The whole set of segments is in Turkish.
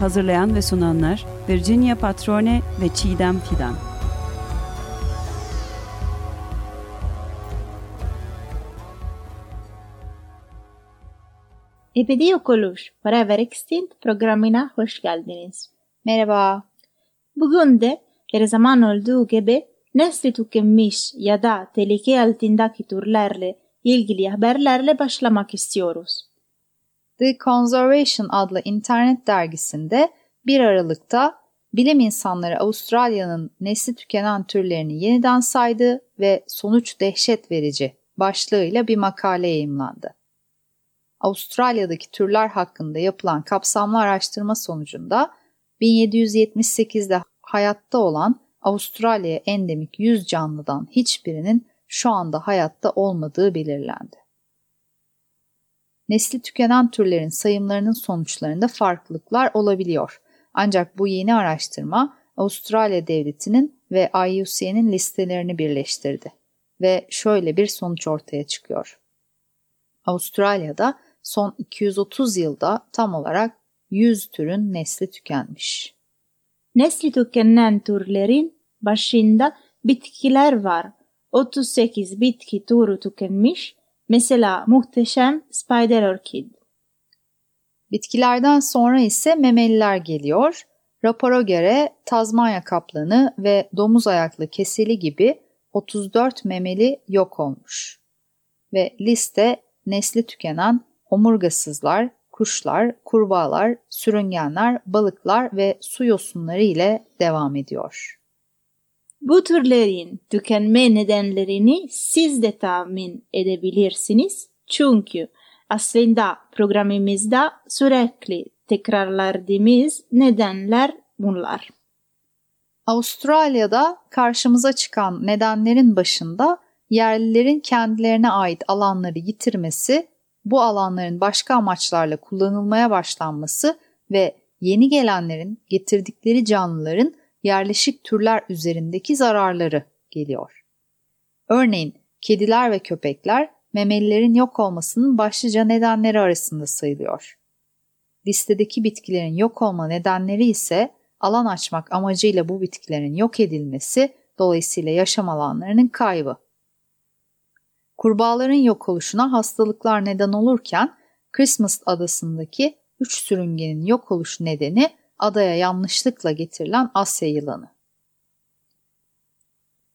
Hazırlayan ve sunanlar Virginia Patrone ve Çiğdem Fidan. Ebedi Yok Oluş Forever Extinct programına hoş geldiniz. Merhaba. Bugün de her zaman olduğu gibi nesli tükenmiş ya da tehlike altındaki türlerle ilgili haberlerle başlamak istiyoruz. The Conservation adlı internet dergisinde 1 Aralık'ta bilim insanları Avustralya'nın nesli tükenen türlerini yeniden saydı ve sonuç dehşet verici başlığıyla bir makale yayımlandı. Avustralya'daki türler hakkında yapılan kapsamlı araştırma sonucunda 1778'de hayatta olan Avustralya'ya endemik 100 canlıdan hiçbirinin şu anda hayatta olmadığı belirlendi. Nesli tükenen türlerin sayımlarının sonuçlarında farklılıklar olabiliyor. Ancak bu yeni araştırma Avustralya Devleti'nin ve IUCN'in listelerini birleştirdi ve şöyle bir sonuç ortaya çıkıyor. Avustralya'da son 230 yılda tam olarak 100 türün nesli tükenmiş. Nesli tükenen türlerin başında bitkiler var. 38 bitki türü tükenmiş, mesela muhteşem spider orchid. Bitkilerden sonra ise memeliler geliyor. Rapora göre Tazmanya kaplanı ve domuz ayaklı keseli gibi 34 memeli yok olmuş. Ve liste nesli tükenen omurgasızlar, kuşlar, kurbağalar, sürüngenler, balıklar ve su yosunları ile devam ediyor. Bu türlerin tükenme nedenlerini siz de tahmin edebilirsiniz. Çünkü aslında programımızda sürekli tekrarladığımız nedenler bunlar. Avustralya'da karşımıza çıkan nedenlerin başında yerlilerin kendilerine ait alanları yitirmesi, bu alanların başka amaçlarla kullanılmaya başlanması ve yeni gelenlerin getirdikleri canlıların yerleşik türler üzerindeki zararları geliyor. Örneğin kediler ve köpekler memelilerin yok olmasının başlıca nedenleri arasında sayılıyor. Listedeki bitkilerin yok olma nedenleri ise alan açmak amacıyla bu bitkilerin yok edilmesi, dolayısıyla yaşam alanlarının kaybı. Kurbağaların yok oluşuna hastalıklar neden olurken Christmas adasındaki üç sürüngenin yok oluş nedeni adaya yanlışlıkla getirilen Asya yılanı.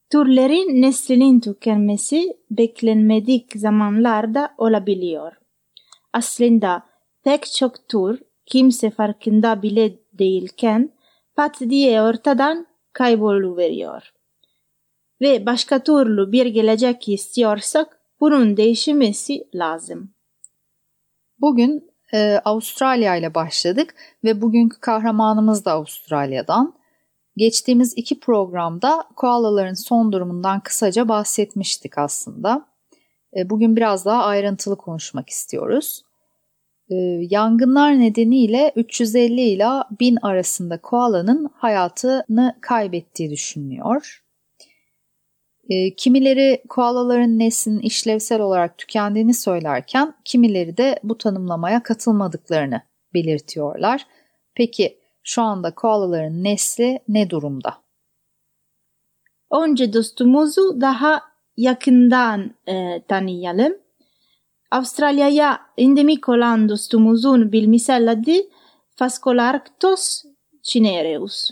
Türlerin neslinin tükenmesi beklenmedik zamanlarda olabiliyor. Aslında pek çok tür kimse farkında bile değilken pat diye ortadan kayboluveriyor. Ve başka türlü bir gelecek istiyorsak bunun değişmesi lazım. Bugün e, Avustralya ile başladık ve bugünkü kahramanımız da Avustralya'dan. Geçtiğimiz iki programda koalaların son durumundan kısaca bahsetmiştik aslında. E, bugün biraz daha ayrıntılı konuşmak istiyoruz. E, yangınlar nedeniyle 350 ila 1000 arasında koalanın hayatını kaybettiği düşünülüyor. E, kimileri koalaların neslinin işlevsel olarak tükendiğini söylerken kimileri de bu tanımlamaya katılmadıklarını belirtiyorlar. Peki şu anda koalaların nesli ne durumda? Önce dostumuzu daha yakından e, tanıyalım. Avustralya'ya endemik olan dostumuzun bilimsel adı Phascolarctos cinereus.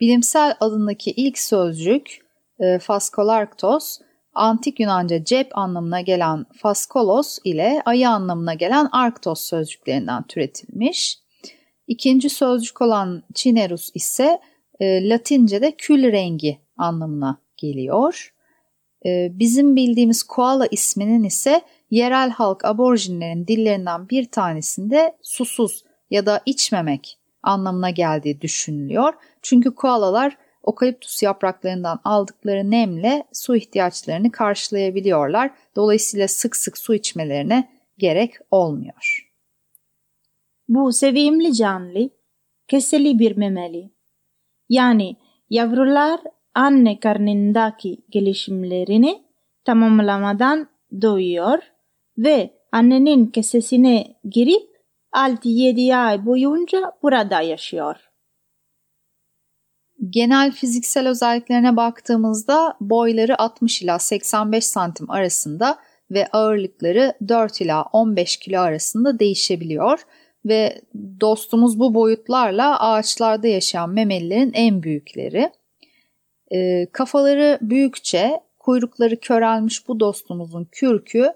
Bilimsel adındaki ilk sözcük e, Faskolarktos, antik Yunanca cep anlamına gelen faskolos ile ayı anlamına gelen arktos sözcüklerinden türetilmiş. İkinci sözcük olan cinerus ise e, Latince'de kül rengi anlamına geliyor. E, bizim bildiğimiz koala isminin ise yerel halk aborjinlerin dillerinden bir tanesinde susuz ya da içmemek anlamına geldiği düşünülüyor. Çünkü koalalar okaliptus yapraklarından aldıkları nemle su ihtiyaçlarını karşılayabiliyorlar. Dolayısıyla sık sık su içmelerine gerek olmuyor. Bu sevimli canlı keseli bir memeli. Yani yavrular anne karnındaki gelişimlerini tamamlamadan doğuyor ve annenin kesesine girip 6-7 ay boyunca burada yaşıyor. Genel fiziksel özelliklerine baktığımızda boyları 60 ila 85 santim arasında ve ağırlıkları 4 ila 15 kilo arasında değişebiliyor ve dostumuz bu boyutlarla ağaçlarda yaşayan memelilerin en büyükleri. E, kafaları büyükçe, kuyrukları körelmiş bu dostumuzun kürkü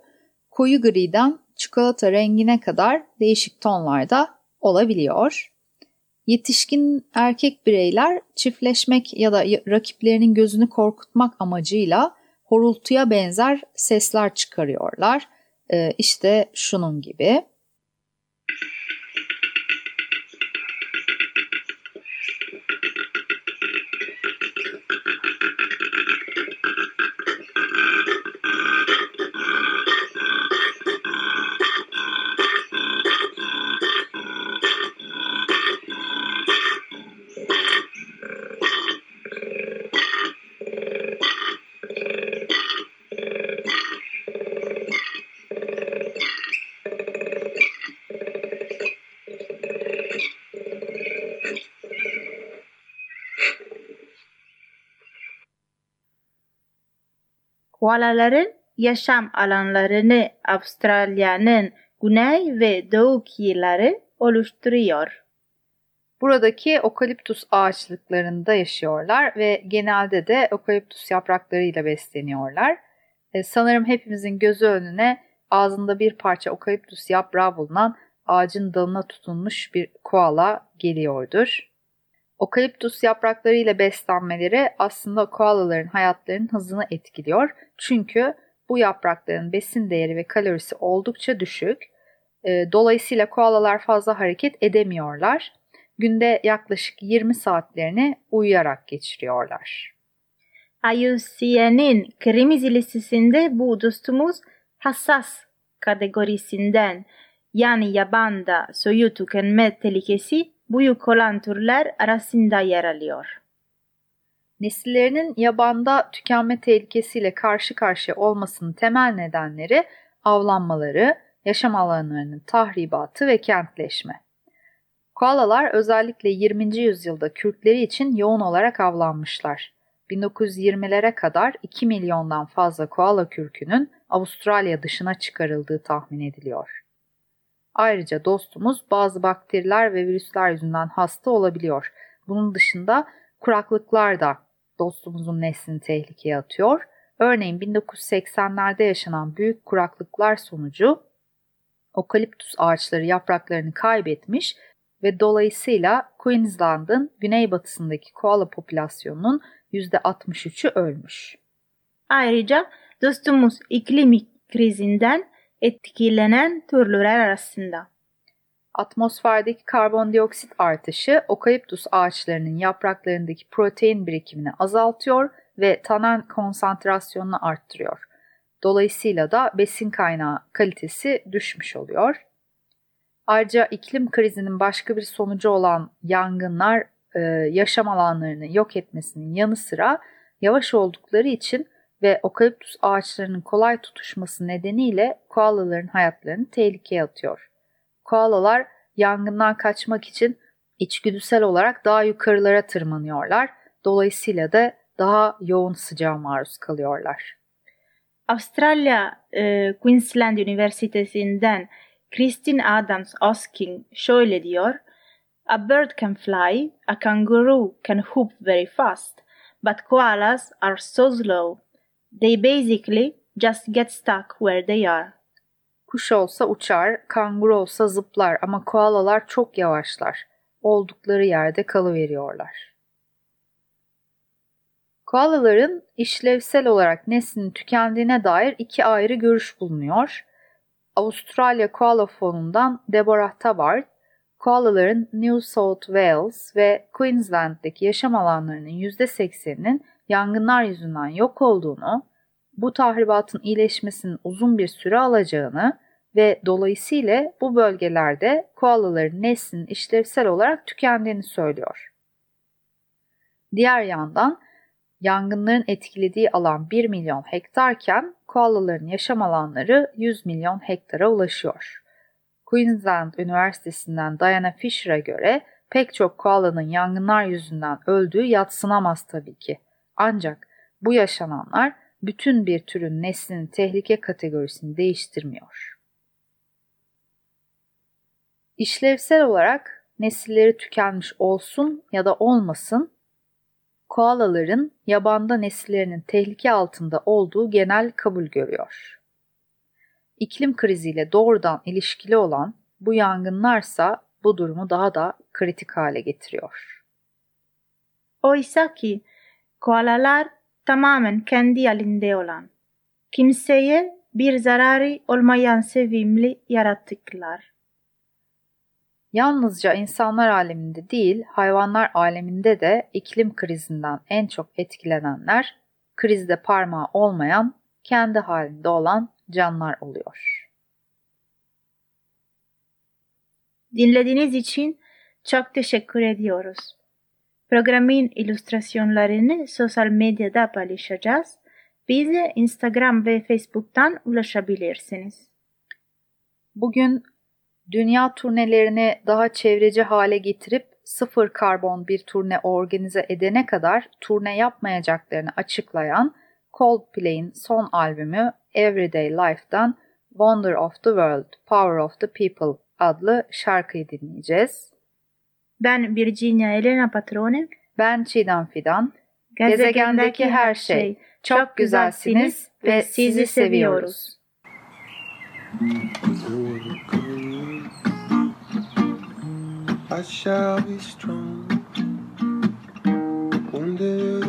koyu griden çikolata rengine kadar değişik tonlarda olabiliyor. Yetişkin erkek bireyler çiftleşmek ya da rakiplerinin gözünü korkutmak amacıyla horultuya benzer sesler çıkarıyorlar. Ee, işte şunun gibi. Koalaların yaşam alanlarını Avustralya'nın güney ve doğu kıyıları oluşturuyor. Buradaki okaliptus ağaçlıklarında yaşıyorlar ve genelde de okaliptus yapraklarıyla besleniyorlar. E, sanırım hepimizin gözü önüne ağzında bir parça okaliptus yaprağı bulunan ağacın dalına tutunmuş bir koala geliyordur. Okaliptus yapraklarıyla beslenmeleri aslında koalaların hayatlarının hızını etkiliyor. Çünkü bu yaprakların besin değeri ve kalorisi oldukça düşük. E, dolayısıyla koalalar fazla hareket edemiyorlar. Günde yaklaşık 20 saatlerini uyuyarak geçiriyorlar. IUCN'in kırmızı listesinde bu dostumuz hassas kategorisinden yani yabanda soyu tükenme tehlikesi büyük olan türler arasında yer alıyor. Nesillerinin yabanda tükenme tehlikesiyle karşı karşıya olmasının temel nedenleri avlanmaları, yaşam alanlarının tahribatı ve kentleşme. Koalalar özellikle 20. yüzyılda kürkleri için yoğun olarak avlanmışlar. 1920'lere kadar 2 milyondan fazla koala kürkünün Avustralya dışına çıkarıldığı tahmin ediliyor. Ayrıca dostumuz bazı bakteriler ve virüsler yüzünden hasta olabiliyor. Bunun dışında kuraklıklar da dostumuzun neslini tehlikeye atıyor. Örneğin 1980'lerde yaşanan büyük kuraklıklar sonucu okaliptus ağaçları yapraklarını kaybetmiş ve dolayısıyla Queensland'ın güneybatısındaki koala popülasyonunun %63'ü ölmüş. Ayrıca dostumuz iklim krizinden etkilenen türler arasında. Atmosferdeki karbondioksit artışı okaliptus ağaçlarının yapraklarındaki protein birikimini azaltıyor ve tanen konsantrasyonunu arttırıyor. Dolayısıyla da besin kaynağı kalitesi düşmüş oluyor. Ayrıca iklim krizinin başka bir sonucu olan yangınlar e, yaşam alanlarını yok etmesinin yanı sıra yavaş oldukları için ve okaliptus ağaçlarının kolay tutuşması nedeniyle koalaların hayatlarını tehlikeye atıyor. Koalalar yangından kaçmak için içgüdüsel olarak daha yukarılara tırmanıyorlar. Dolayısıyla da daha yoğun sıcağa maruz kalıyorlar. Avustralya e, Queensland Üniversitesi'nden Christine Adams Osking şöyle diyor. A bird can fly, a kangaroo can hoop very fast, but koalas are so slow They basically just get stuck where they are. Kuş olsa uçar, kanguru olsa zıplar ama koalalar çok yavaşlar. Oldukları yerde kalıveriyorlar. Koalaların işlevsel olarak neslinin tükendiğine dair iki ayrı görüş bulunuyor. Avustralya Koala Fonu'ndan Deborah Tabard, koalaların New South Wales ve Queensland'deki yaşam alanlarının %80'inin yangınlar yüzünden yok olduğunu, bu tahribatın iyileşmesinin uzun bir süre alacağını ve dolayısıyla bu bölgelerde koalaların neslinin işlevsel olarak tükendiğini söylüyor. Diğer yandan yangınların etkilediği alan 1 milyon hektarken koalaların yaşam alanları 100 milyon hektara ulaşıyor. Queensland Üniversitesi'nden Diana Fisher'a göre pek çok koalanın yangınlar yüzünden öldüğü yatsınamaz tabii ki. Ancak bu yaşananlar bütün bir türün neslinin tehlike kategorisini değiştirmiyor. İşlevsel olarak nesilleri tükenmiş olsun ya da olmasın, koalaların yabanda nesillerinin tehlike altında olduğu genel kabul görüyor. İklim kriziyle doğrudan ilişkili olan bu yangınlarsa bu durumu daha da kritik hale getiriyor. Oysa ki koalalar tamamen kendi halinde olan, kimseye bir zararı olmayan sevimli yaratıklar. Yalnızca insanlar aleminde değil, hayvanlar aleminde de iklim krizinden en çok etkilenenler, krizde parmağı olmayan, kendi halinde olan canlar oluyor. Dinlediğiniz için çok teşekkür ediyoruz. Programın illüstrasyonlarını sosyal medyada paylaşacağız. Bize Instagram ve Facebook'tan ulaşabilirsiniz. Bugün dünya turnelerini daha çevreci hale getirip sıfır karbon bir turne organize edene kadar turne yapmayacaklarını açıklayan Coldplay'in son albümü Everyday Life'dan Wonder of the World, Power of the People adlı şarkıyı dinleyeceğiz. Ben Virginia Elena Patrone. Ben Çiğdem Fidan. Gezegendeki her şey. Çok güzelsiniz ve sizi seviyoruz. I shall be strong. Wonder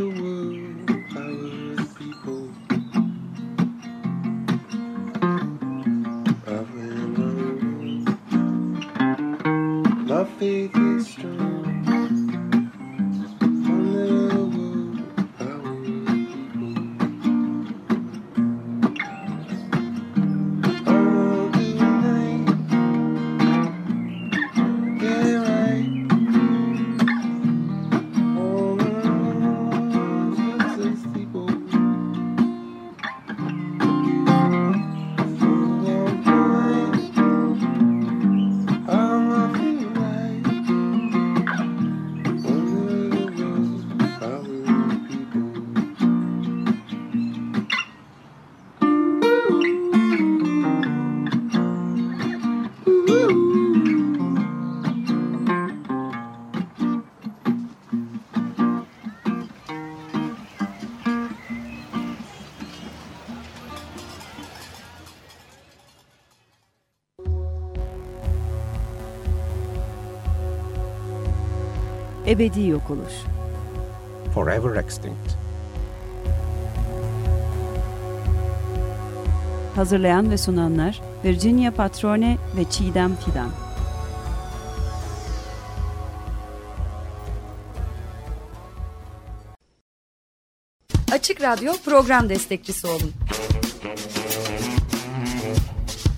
ebedi yok oluş. Forever extinct. Hazırlayan ve sunanlar Virginia Patrone ve Çiğdem Fidan. Açık Radyo program destekçisi olun.